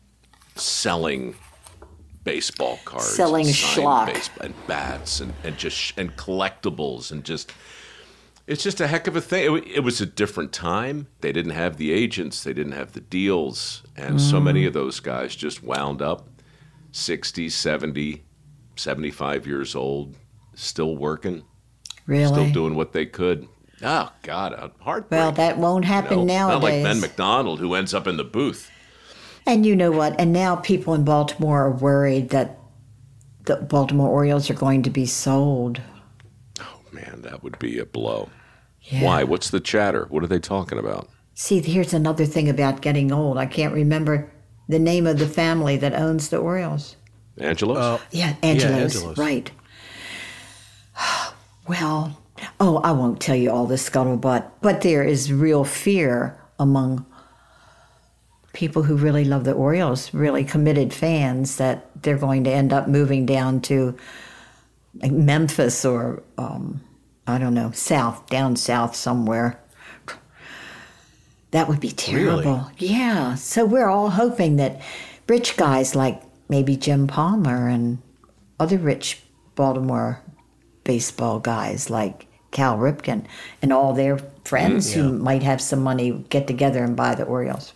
selling baseball cards, Selling schlock. base- and bats and, and just and collectibles and just it's just a heck of a thing. It, it was a different time. They didn't have the agents, they didn't have the deals, and so Mm. many of those guys just wound up 60, 70, 75 years old, still working, Really? still doing what they could. Oh God, a heartbreak. well, that won't you happen know? nowadays. Not like Ben McDonald who ends up in the booth. And you know what? And now people in Baltimore are worried that the Baltimore Orioles are going to be sold. Oh man, that would be a blow. Yeah. Why? What's the chatter? What are they talking about? See, here's another thing about getting old. I can't remember the name of the family that owns the Orioles. Angelos? Uh, Yeah, Angelos. Angelos. Right. Well, oh, I won't tell you all the scuttlebutt, but there is real fear among people who really love the Orioles, really committed fans, that they're going to end up moving down to like Memphis or um, I don't know, south, down south somewhere. That would be terrible. Yeah. So we're all hoping that rich guys like maybe Jim Palmer and other rich Baltimore baseball guys like Cal Ripken and all their friends who might have some money get together and buy the Orioles.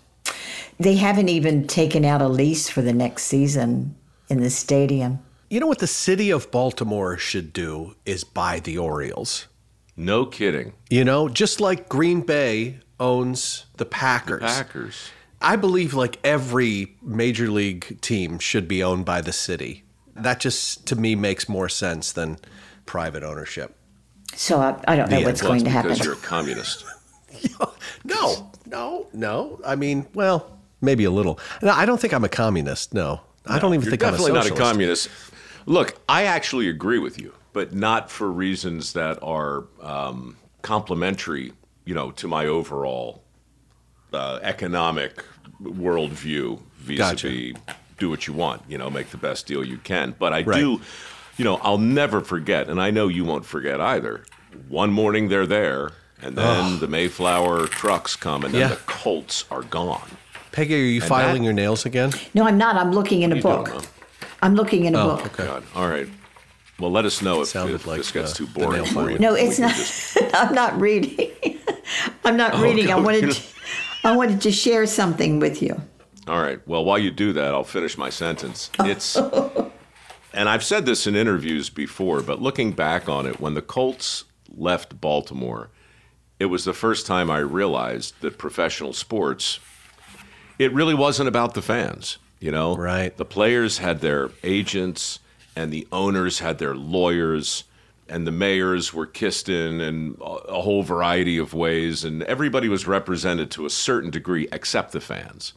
They haven't even taken out a lease for the next season in the stadium. You know what the city of Baltimore should do is buy the Orioles. no kidding. You know, just like Green Bay owns the Packers. Packers. I believe like every major league team should be owned by the city. That just to me makes more sense than private ownership. So I, I don't know Yeah, what's going to happen. because you're a communist. No, no, no. I mean, well, maybe a little. No, I don't think I'm a communist. No, I don't even think I'm a definitely not a communist. Look, I actually agree with you, but not for reasons that are um, complementary, you know, to my overall uh, economic worldview vis-a-vis do what you want, you know, make the best deal you can. But I Right. do, you know, I'll never forget, and I know you won't forget either. One morning they're there, and then the Mayflower trucks come, and then Yeah. the Colts are gone. Peggy, are you And filing that- your nails again? No, I'm not. I'm looking in a You book. I'm looking in a Oh, book. okay. God. All right. Well, let us know if, Sounded if like this gets the- too boring for you. No, it's not. just- I'm not reading. I'm not oh, reading. I Oh, wanted. To, I wanted to share something with you. all right. Well, while you do that, I'll finish my sentence. It's, and I've said this in interviews before, but looking back on it, when the Colts left Baltimore, it was the first time I realized that professional sports, it really wasn't about the fans. You know, Right. The players had their agents, and the owners had their lawyers, and the mayors were kissed in in a a whole variety of ways, and everybody was represented to a certain degree except the fans.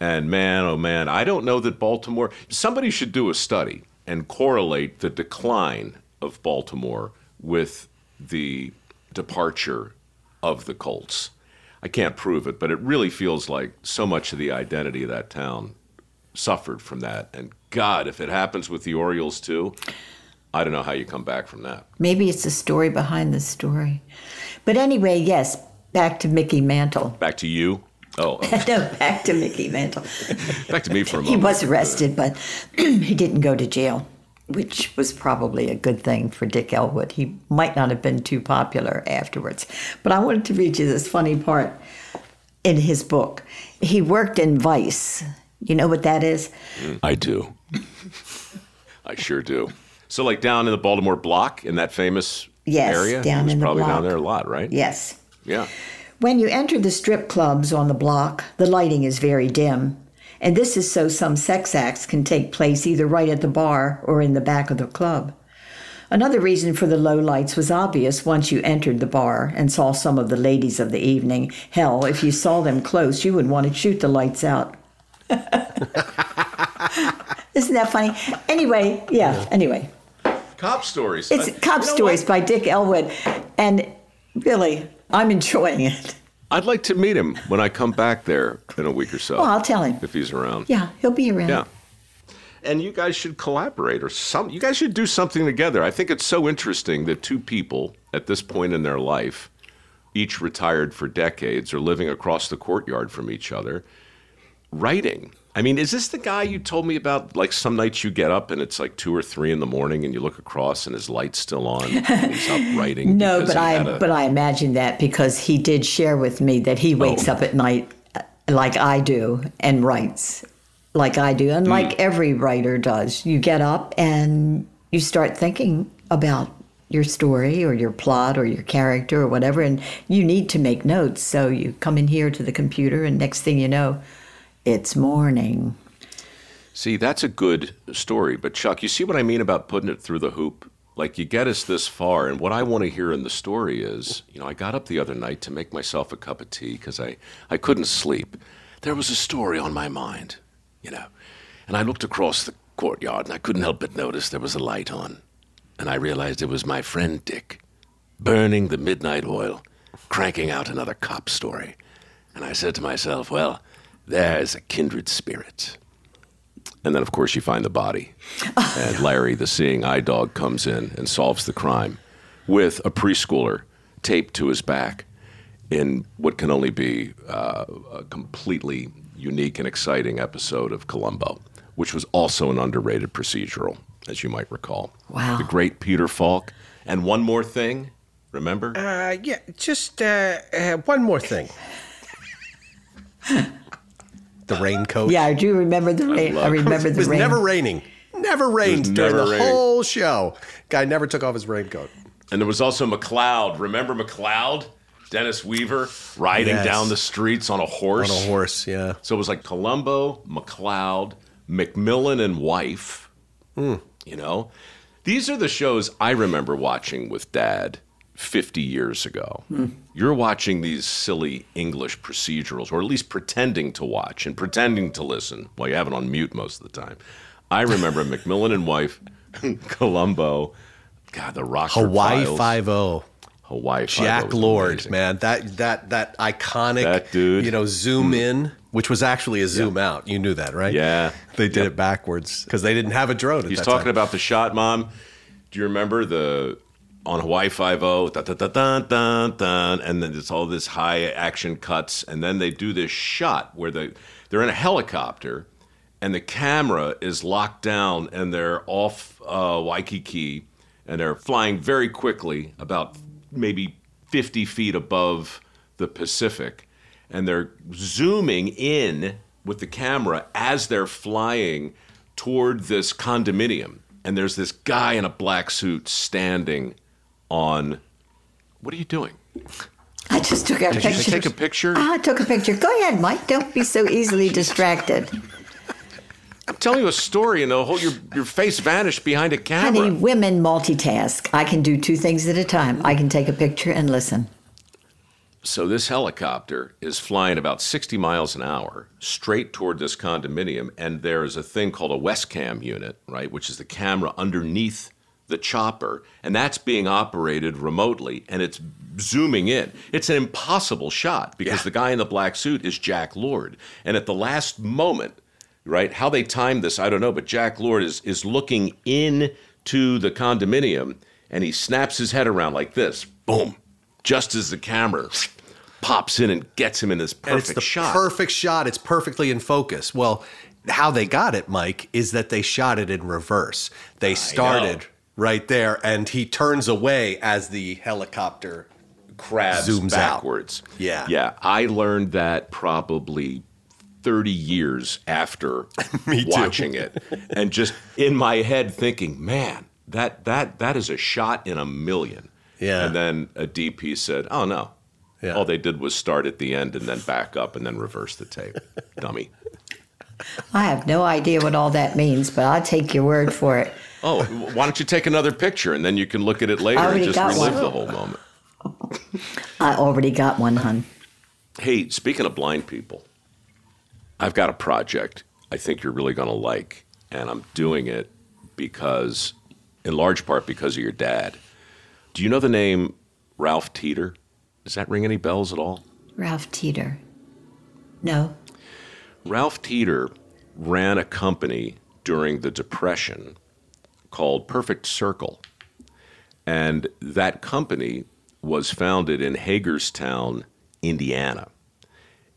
And man, oh man, I don't know that Baltimore. Somebody should do a study and correlate the decline of Baltimore with the departure of the Colts. I can't prove it, but it really feels like so much of the identity of that town suffered from that. And God, if it happens with the Orioles too, I don't know how you come back from that. Maybe it's the story behind the story. But anyway, yes, back to Mickey Mantle. Back to you. Oh, no, back to Mickey Mantle. back to me for a moment. He was arrested, but he didn't go to jail, which was probably a good thing for Dick Elwood. He might not have been too popular afterwards. But I wanted to read you this funny part in his book. He worked in Vice. You know what that is? I do. I sure do. So, like down in the Baltimore block in that famous Yes, area, down He was in the probably down there a lot, right? Yes. Yeah. When you enter the strip clubs on the block, the lighting is very dim. And this is so some sex acts can take place either right at the bar or in the back of the club. Another reason for the low lights was obvious once you entered the bar and saw some of the ladies of the evening. Hell, if you saw them close, you would want to shoot the lights out. Isn't that funny? Anyway, yeah, anyway. Cop stories. It's Uh, Cop you know Stories what? by Dick Elwood. And really, I'm enjoying it. I'd like to meet him when I come back there in a week or so. Well, I'll tell him. if he's around. Yeah, he'll be around. Yeah. And you guys should collaborate or some you guys should do something together. I think it's so interesting that two people at this point in their life, each retired for decades, are living across the courtyard from each other, writing. I mean, is this the guy you told me about? Like some nights you get up and it's like two or three in the morning and you look across and his light's still on he's up writing. No, but I but I imagine that because he did share with me that he wakes Oh. up at night uh, like I do and writes like I do and Hmm. like every writer does. You get up and you start thinking about your story or your plot or your character or whatever and you need to make notes. So you come in here to the computer and next thing you know, it's morning. See, that's a good story. But Chuck, you see what I mean about putting it through the hoop? Like you get us this far, and what I want to hear in the story is, you know, I got up the other night to make myself a cup of tea because I, I couldn't sleep. There was a story on my mind, you know, and I looked across the courtyard and I couldn't help but notice there was a light on. And I realized it was my friend Dick, burning the midnight oil, cranking out another cop story. And I said to myself, well, there's a kindred spirit. And then, of course, you find the body. And Larry, the seeing eye dog, comes in and solves the crime with a preschooler taped to his back in what can only be uh, a completely unique and exciting episode of Columbo, which was also an underrated procedural, as you might recall. Wow. The great Peter Falk. And one more thing, remember? Uh, yeah, just uh, uh, one more thing. the raincoat. Yeah, I do remember the rain. I, love- remember the rain. it was rain. never raining. Never rained during the raining. whole show. Guy never took off his raincoat. And there was also McCloud. Remember McCloud? Dennis Weaver riding Yes. down the streets on a horse. On a horse, yeah. So it was like Columbo, McCloud, McMillan, and wife. Hmm. You know, these are the shows I remember watching with Dad 50 years ago. Hmm. You're watching these silly English procedurals, or at least pretending to watch and pretending to listen while you have it on mute most of the time. I remember McMillan and wife, Columbo, God, the Rockford Hawaii Five O. Hawaii Jack Lord, amazing. man, that that that iconic, That dude. you know, zoom in, which was actually a zoom out. You knew that, right? Yeah. they did it backwards because they didn't have a drone. At He's talking time. about the shot, mom. Do you remember the on Hawaii Five O? And then it's all this high action cuts, and then they do this shot where they they're in a helicopter, and the camera is locked down, and they're off uh, Waikiki, and they're flying very quickly, about maybe fifty feet above the Pacific, and they're zooming in with the camera as they're flying toward this condominium. And there's this guy in a black suit standing on. What are you doing? I just took a Did you picture. take a picture? Ah, I took a picture. Go ahead, Mike. Don't be so easily distracted. I'm telling you a story, and the whole your your face vanished behind a camera. Honey, women multitask. I can do two things at a time. I can take a picture and listen. So this helicopter is flying about 60 miles an hour straight toward this condominium, and there is a thing called a Wescam unit, right, which is the camera underneath the chopper, and that's being operated remotely, and it's zooming in. It's an impossible shot because Yeah. the guy in the black suit is Jack Lord, and at the last moment, right, how they timed this, I don't know, but Jack Lord is is looking into the condominium, and he snaps his head around like this, boom, just as the camera pops in and gets him in this perfect and it's the shot. perfect shot. It's perfectly in focus. Well, how they got it, Mike, is that they shot it in reverse. They started. Right there, and he turns away as the helicopter crabs Zooms out. backwards. Yeah. Yeah. I learned that probably 30 years after Me watching it and just in my head thinking, man, that that that is a shot in a million. Yeah. And then a DP said, "Oh no." Yeah. All they did was start at the end and then back up and then reverse the tape. Dummy. I have no idea what all that means, but I'll take your word for it. Oh, why don't you take another picture and then you can look at it later and just relive one. the whole moment. I already got one, hun. Hey, speaking of blind people, I've got a project I think you're really going to like, and I'm doing it because, in large part, because of your dad. Do you know the name Ralph Teetor? Does that ring any bells at all? Ralph Teetor. No. Ralph Teetor ran a company during the Depression called Perfect Circle. And that company was founded in Hagerstown, Indiana.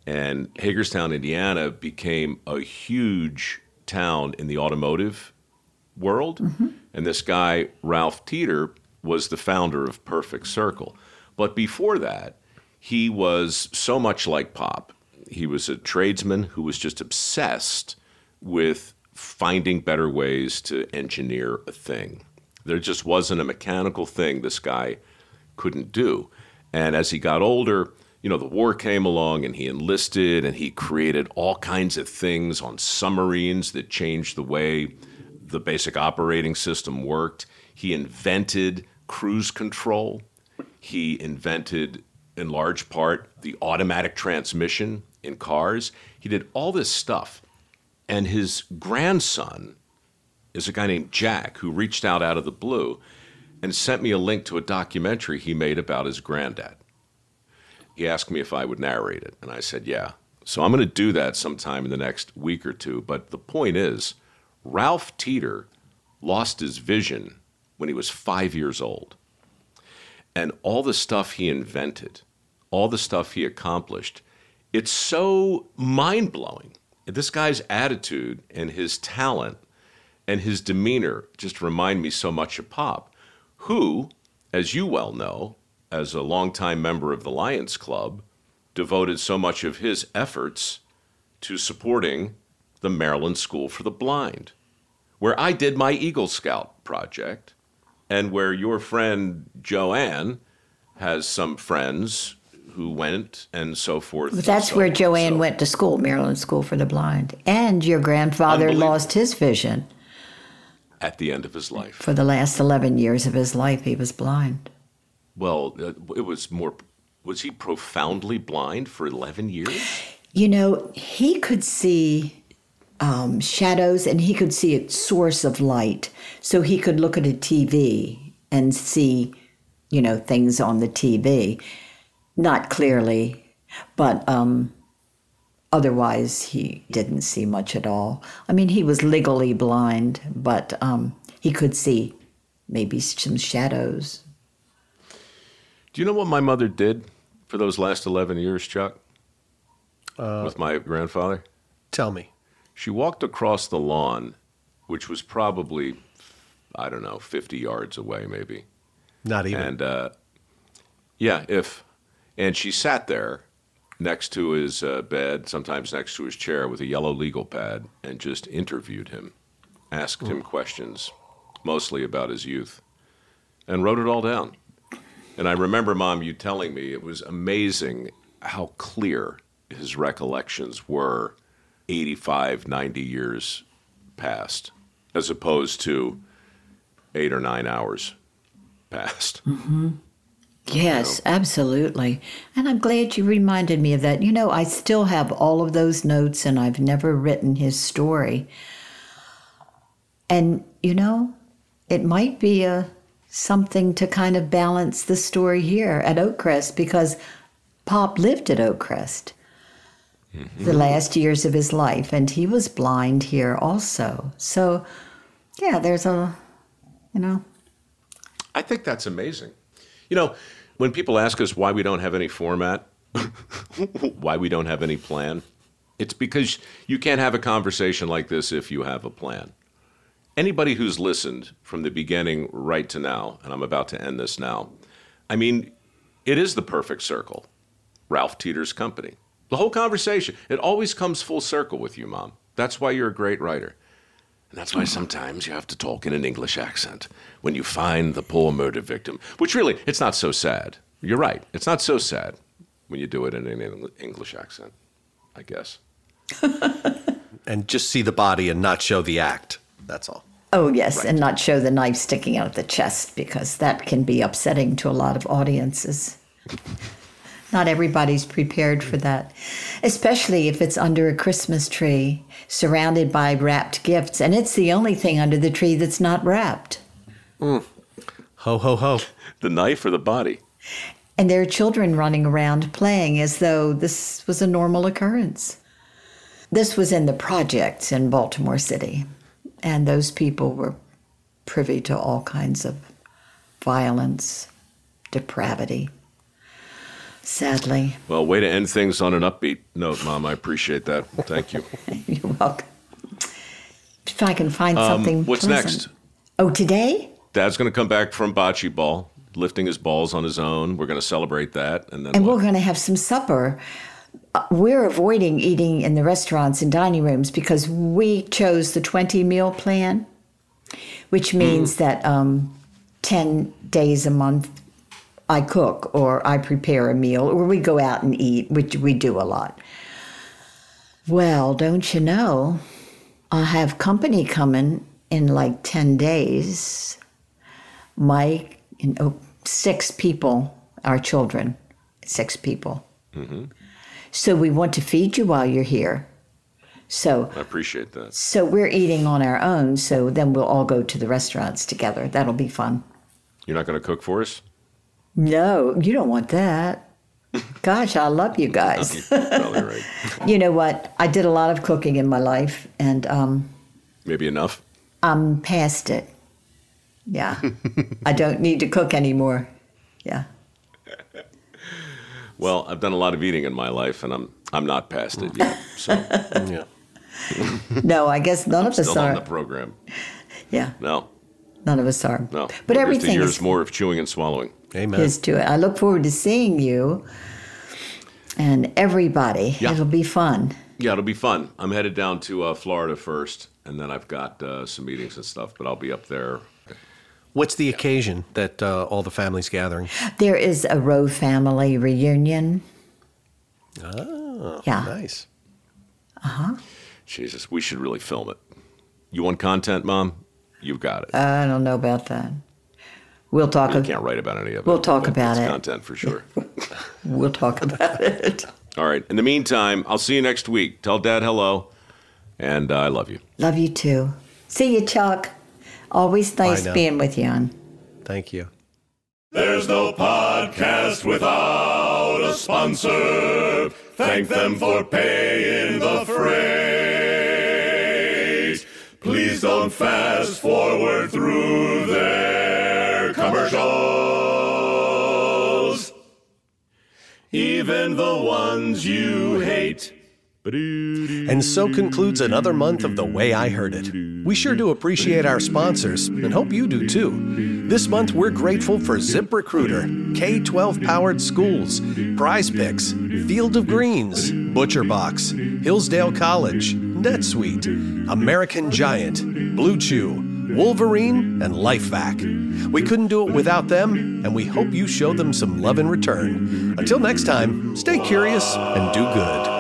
And Hagerstown, Indiana became a huge town in the automotive world. Mm-hmm. And this guy, Ralph Teetor, was the founder of Perfect Circle. But before that, he was so much like Pop. He was a tradesman who was just obsessed with finding better ways to engineer a thing. There just wasn't a mechanical thing this guy couldn't do. And as he got older, you know, the war came along and he enlisted and he created all kinds of things on submarines that changed the way the basic operating system worked. He invented cruise control. He invented, in large part, the automatic transmission in cars. He did all this stuff. And his grandson is a guy named Jack who reached out out of the blue and sent me a link to a documentary he made about his granddad. He asked me if I would narrate it, and I said, yeah. So I'm going to do that sometime in the next week or two. But the point is, Ralph Teetor lost his vision when he was five years old. And all the stuff he invented, all the stuff he accomplished, it's so mind blowing. This guy's attitude and his talent and his demeanor just remind me so much of Pop, who, as you well know, as a longtime member of the Lions Club, devoted so much of his efforts to supporting the Maryland School for the Blind, where I did my Eagle Scout project, and where your friend Joanne has some friends who went and so forth. and That's so where. Joanne So- went to school, Maryland School for the Blind. And your grandfather lost his vision. at the end of his life. For the last 11 years of his life, he was blind. Well, uh, it was more. Was he profoundly blind for 11 years? You know, he could see um, shadows and he could see a source of light. So he could look at a TV and see, you know, things on the TV. Not clearly, but um, otherwise he didn't see much at all. I mean, he was legally blind, but um, he could see maybe some shadows. Do you know what my mother did for those last 11 years, Chuck? With my grandfather? Tell me. She walked across the lawn, which was probably, I don't know, 50 yards away, maybe. Not even. And uh, yeah, if and she sat there next to his uh, bed, sometimes next to his chair, with a yellow legal pad, and just interviewed him, asked him questions, mostly about his youth, and wrote it all down. And I remember, Mom, you telling me it was amazing how clear his recollections were 85, 90 years past, as opposed to eight or nine hours past. Yes, absolutely. And I'm glad you reminded me of that. You know, I still have all of those notes and I've never written his story. And, you know, it might be a something to kind of balance the story here at Oakcrest because Pop lived at Oakcrest mm-hmm. the last years of his life and he was blind here also. So, yeah, there's a, you know, I think that's amazing. You know, when people ask us why we don't have any format, why we don't have any plan, it's because you can't have a conversation like this if you have a plan. Anybody who's listened from the beginning right to now, and I'm about to end this now, I mean, it is the perfect circle. Ralph Teetor's company. The whole conversation, it always comes full circle with you, Mom. That's why you're a great writer. And that's why sometimes you have to talk in an English accent when you find the poor murder victim, which really, it's not so sad. You're right. It's not so sad when you do it in an English accent, I guess. And just see the body and not show the act. That's all. Oh, yes, and not show the knife sticking out of the chest because that can be upsetting to a lot of audiences. not everybody's prepared for that, especially if it's under a Christmas tree surrounded by wrapped gifts, and it's the only thing under the tree that's not wrapped. Mm. Ho, ho, ho. The knife or the body? And there are children running around playing as though this was a normal occurrence. This was in the projects in Baltimore City, and those people were privy to all kinds of violence, depravity. Sadly, Well, way to end things on an upbeat note, Mom. I appreciate that. Thank you. you're welcome. If I can find something. Um, what's pleasant. next? Oh, today? Dad's going to come back from bocce ball, lifting his balls on his own. We're going to celebrate that, and then And we're going to have some supper. Uh, We're avoiding eating in the restaurants and dining rooms because we chose the 20 meal plan, which means that um, 10 days a month I cook or I prepare a meal or we go out and eat, which we do a lot. Well, don't you know? I have company coming in like 10 days. Mike and oh, six people, our children, six people. Mm-hmm. So we want to feed you while you're here. So, I appreciate that. so we're eating on our own. So then we'll all go to the restaurants together. That'll be fun. You're not going to cook for us? No, you don't want that. Gosh, I love you guys. Probably right. you know what? I did a lot of cooking in my life, and um, Maybe enough. I'm past it. Yeah, I don't need to cook anymore. Yeah. Well, I've done a lot of eating in my life, and I'm I'm not past it yet. So Yeah. No, I guess none of us still on are. the program. Yeah, No, none of us are. no. But Here's the everything years is more of chewing and swallowing. Amen. is to it. I look forward to seeing you and everybody. Yeah. It'll be fun. Yeah, it'll be fun. I'm headed down to uh, Florida first, and then I've got uh, some meetings and stuff. But I'll be up there. What's the occasion that uh, all the families gathering? There is a Rowe family reunion. Oh, Yeah. nice. Uh huh. Jesus, we should really film it. You want content, Mom? You've got it. I don't know about that. We'll talk. you ab- can't write about any of it. We'll talk about it. Content for sure. We'll talk about it. All right. In the meantime, I'll see you next week. Tell Dad hello, and uh, I love you. Love you too. See you, Chuck. Always nice being with you, on. Thank you. There's no podcast without a sponsor. Thank them for paying the freight. Please don't fast forward through their commercials. Even the ones you hate. And so concludes another month of The Way I Heard It. We sure do appreciate our sponsors and hope you do too. This month, we're grateful for ZipRecruiter, K 12 Powered Schools, Prize Picks, Field of Greens, Butcher Box, Hillsdale College, NetSuite, American Giant, Blue Chew, Wolverine, and LifeVac. We couldn't do it without them, and we hope you show them some love in return. Until next time, stay curious and do good.